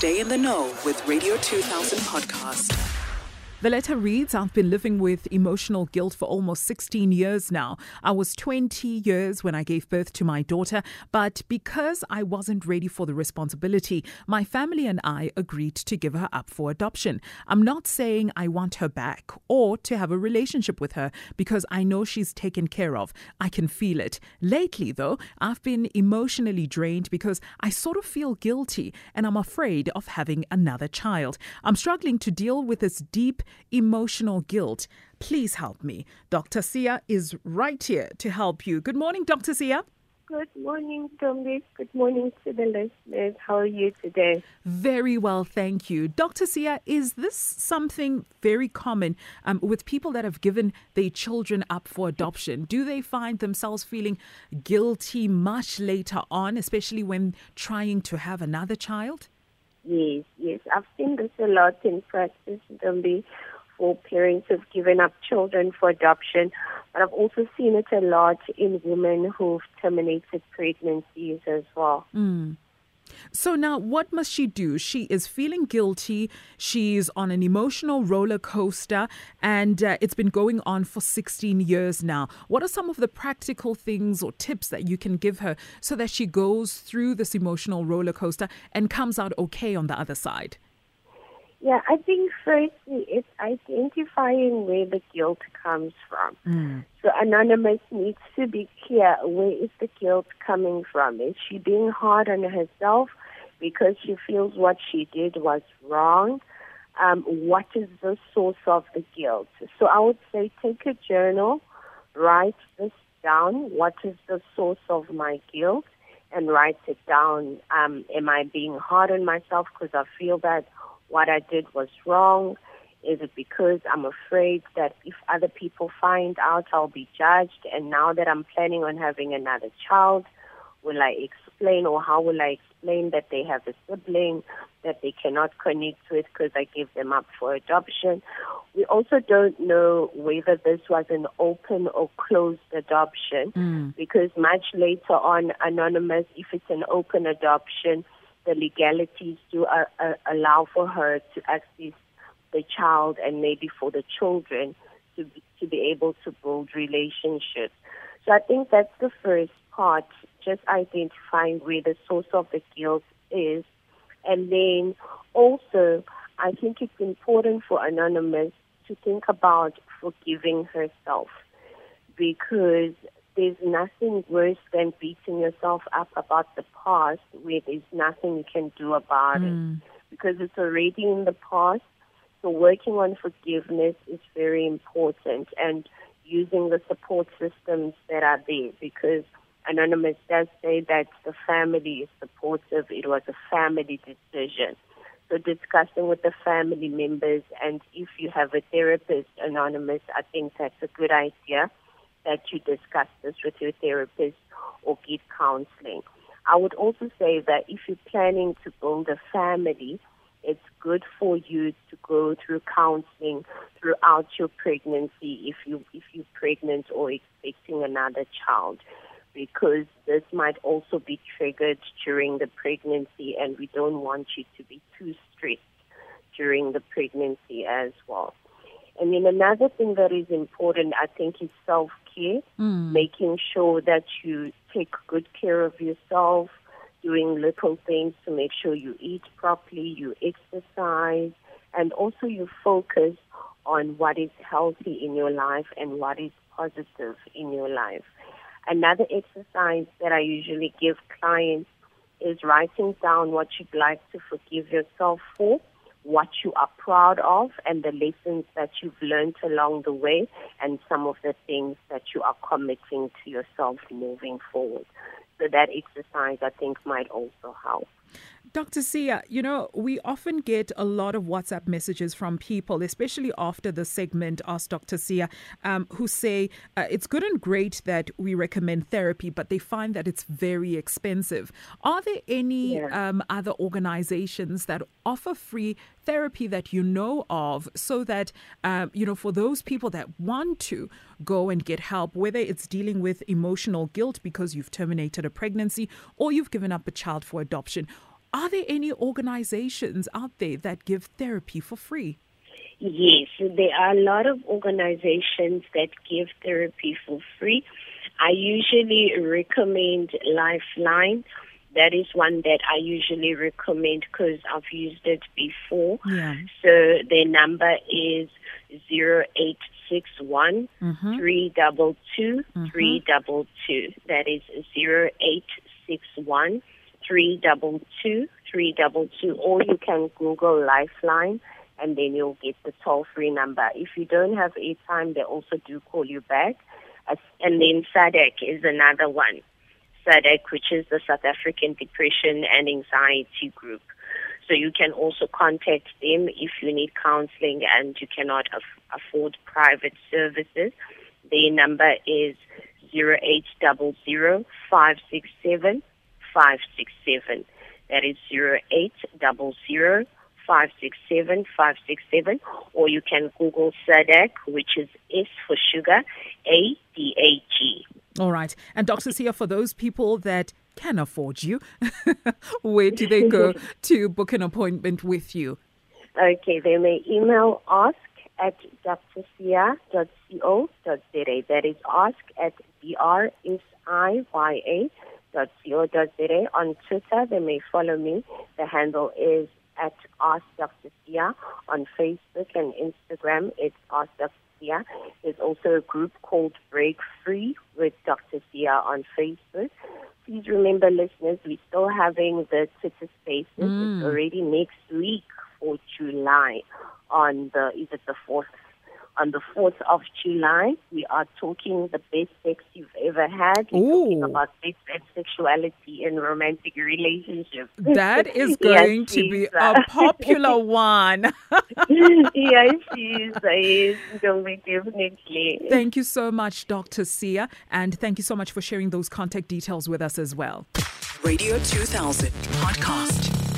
Stay in the know with Radio 2000 podcast. The letter reads I've been living with emotional guilt for almost 16 years now. I was 20 years when I gave birth to my daughter, but because I wasn't ready for the responsibility, my family and I agreed to give her up for adoption. I'm not saying I want her back or to have a relationship with her because I know she's taken care of. I can feel it. Lately, though, I've been emotionally drained because I sort of feel guilty and I'm afraid of having another child. I'm struggling to deal with this deep emotional guilt. Please help me. Dr. Siya is right here to help you. Good morning, Dr. Siya. Good morning, Tommy. Good morning to the listeners. How are you today? Very well, thank you. Dr. Siya, is this something very common um, with people that have given their children up for adoption? Do they find themselves feeling guilty much later on, especially when trying to have another child? Yes, yes. I've seen this a lot in practice, Dumbi, for parents who've given up children for adoption. But I've also seen it a lot in women who've terminated pregnancies as well. Mm. So now, what must she do? She is feeling guilty. She's on an emotional roller coaster, and uh, it's been going on for 16 years now. What are some of the practical things or tips that you can give her so that she goes through this emotional roller coaster and comes out okay on the other side? Yeah, I think firstly it's identifying where the guilt comes from. Mm. So Anonymous needs to be clear where is the guilt coming from? Is she being hard on herself because she feels what she did was wrong? Um, what is the source of the guilt? So I would say take a journal, write this down. What is the source of my guilt? And write it down. Um, am I being hard on myself because I feel that what I did was wrong? Is it because I'm afraid that if other people find out, I'll be judged? And now that I'm planning on having another child, will I explain or how will I explain that they have a sibling that they cannot connect with because I gave them up for adoption? We also don't know whether this was an open or closed adoption mm. because much later on, anonymous, if it's an open adoption, the legalities to uh, uh, allow for her to access the child and maybe for the children to be, to be able to build relationships. So I think that's the first part, just identifying where the source of the guilt is. And then also, I think it's important for Anonymous to think about forgiving herself because there's nothing worse than beating yourself up about the past where there's nothing you can do about mm. it because it's already in the past. So working on forgiveness is very important and using the support systems that are there because Anonymous does say that the family is supportive. It was a family decision. So discussing with the family members and if you have a therapist, Anonymous, I think that's a good idea that you discuss this with your therapist or get counseling. I would also say that if you're planning to build a family, it's good for you to go through counseling throughout your pregnancy if you if you're pregnant or expecting another child because this might also be triggered during the pregnancy and we don't want you to be too stressed during the pregnancy as well. And then another thing that is important, I think, is self care, mm. making sure that you take good care of yourself, doing little things to make sure you eat properly, you exercise, and also you focus on what is healthy in your life and what is positive in your life. Another exercise that I usually give clients is writing down what you'd like to forgive yourself for what you are proud of and the lessons that you've learned along the way and some of the things that you are committing to yourself moving forward. So that exercise I think might also help. Dr. Siya, you know, we often get a lot of WhatsApp messages from people, especially after the segment Ask Dr. Siya, um, who say uh, it's good and great that we recommend therapy, but they find that it's very expensive. Are there any yeah. um, other organizations that offer free therapy that you know of so that, um, you know, for those people that want to go and get help, whether it's dealing with emotional guilt because you've terminated a pregnancy or you've given up a child for adoption? Are there any organizations out there that give therapy for free? Yes, there are a lot of organizations that give therapy for free. I usually recommend Lifeline. That is one that I usually recommend because I've used it before. Yeah. So their number is zero eight six one Mm-hmm. three double two three double two. That is zero eight six one three double two three double two. Or you can Google Lifeline and then you'll get the toll free number. If you don't have airtime, they also do call you back. And then SADAG is another one. SADAG, which is the South African Depression and Anxiety Group. So you can also contact them if you need counseling and you cannot af- afford private services. Their number is 0800 567 567. That is 0800 567 567. Or you can Google SADAG, which is S for sugar, A D A G. All right. And Dr. Siya, for those people that can afford you, where do they go to book an appointment with you? Okay, they may email ask at drsiya.co.za. That is ask at B-R-S-I-Y-A dot co.za. On Twitter, they may follow me. The handle is at Ask Dr. Siya. On Facebook and Instagram, it's Ask Dr. Siya. There's also a group called Break Free with Dr. Siya on Facebook. Please remember, listeners, we're still having the Twitter Spaces. It's mm. already next week for July on the, is it the 4th? On the 4th of July, we are talking the best sex you've ever had. We're talking about sex and sexuality in romantic relationships. That is Yes, going to be a popular one. yes, yes, yes, don't be definitely. Thank you so much, Dr. Siya. And thank you so much for sharing those contact details with us as well. Radio 2000 podcast.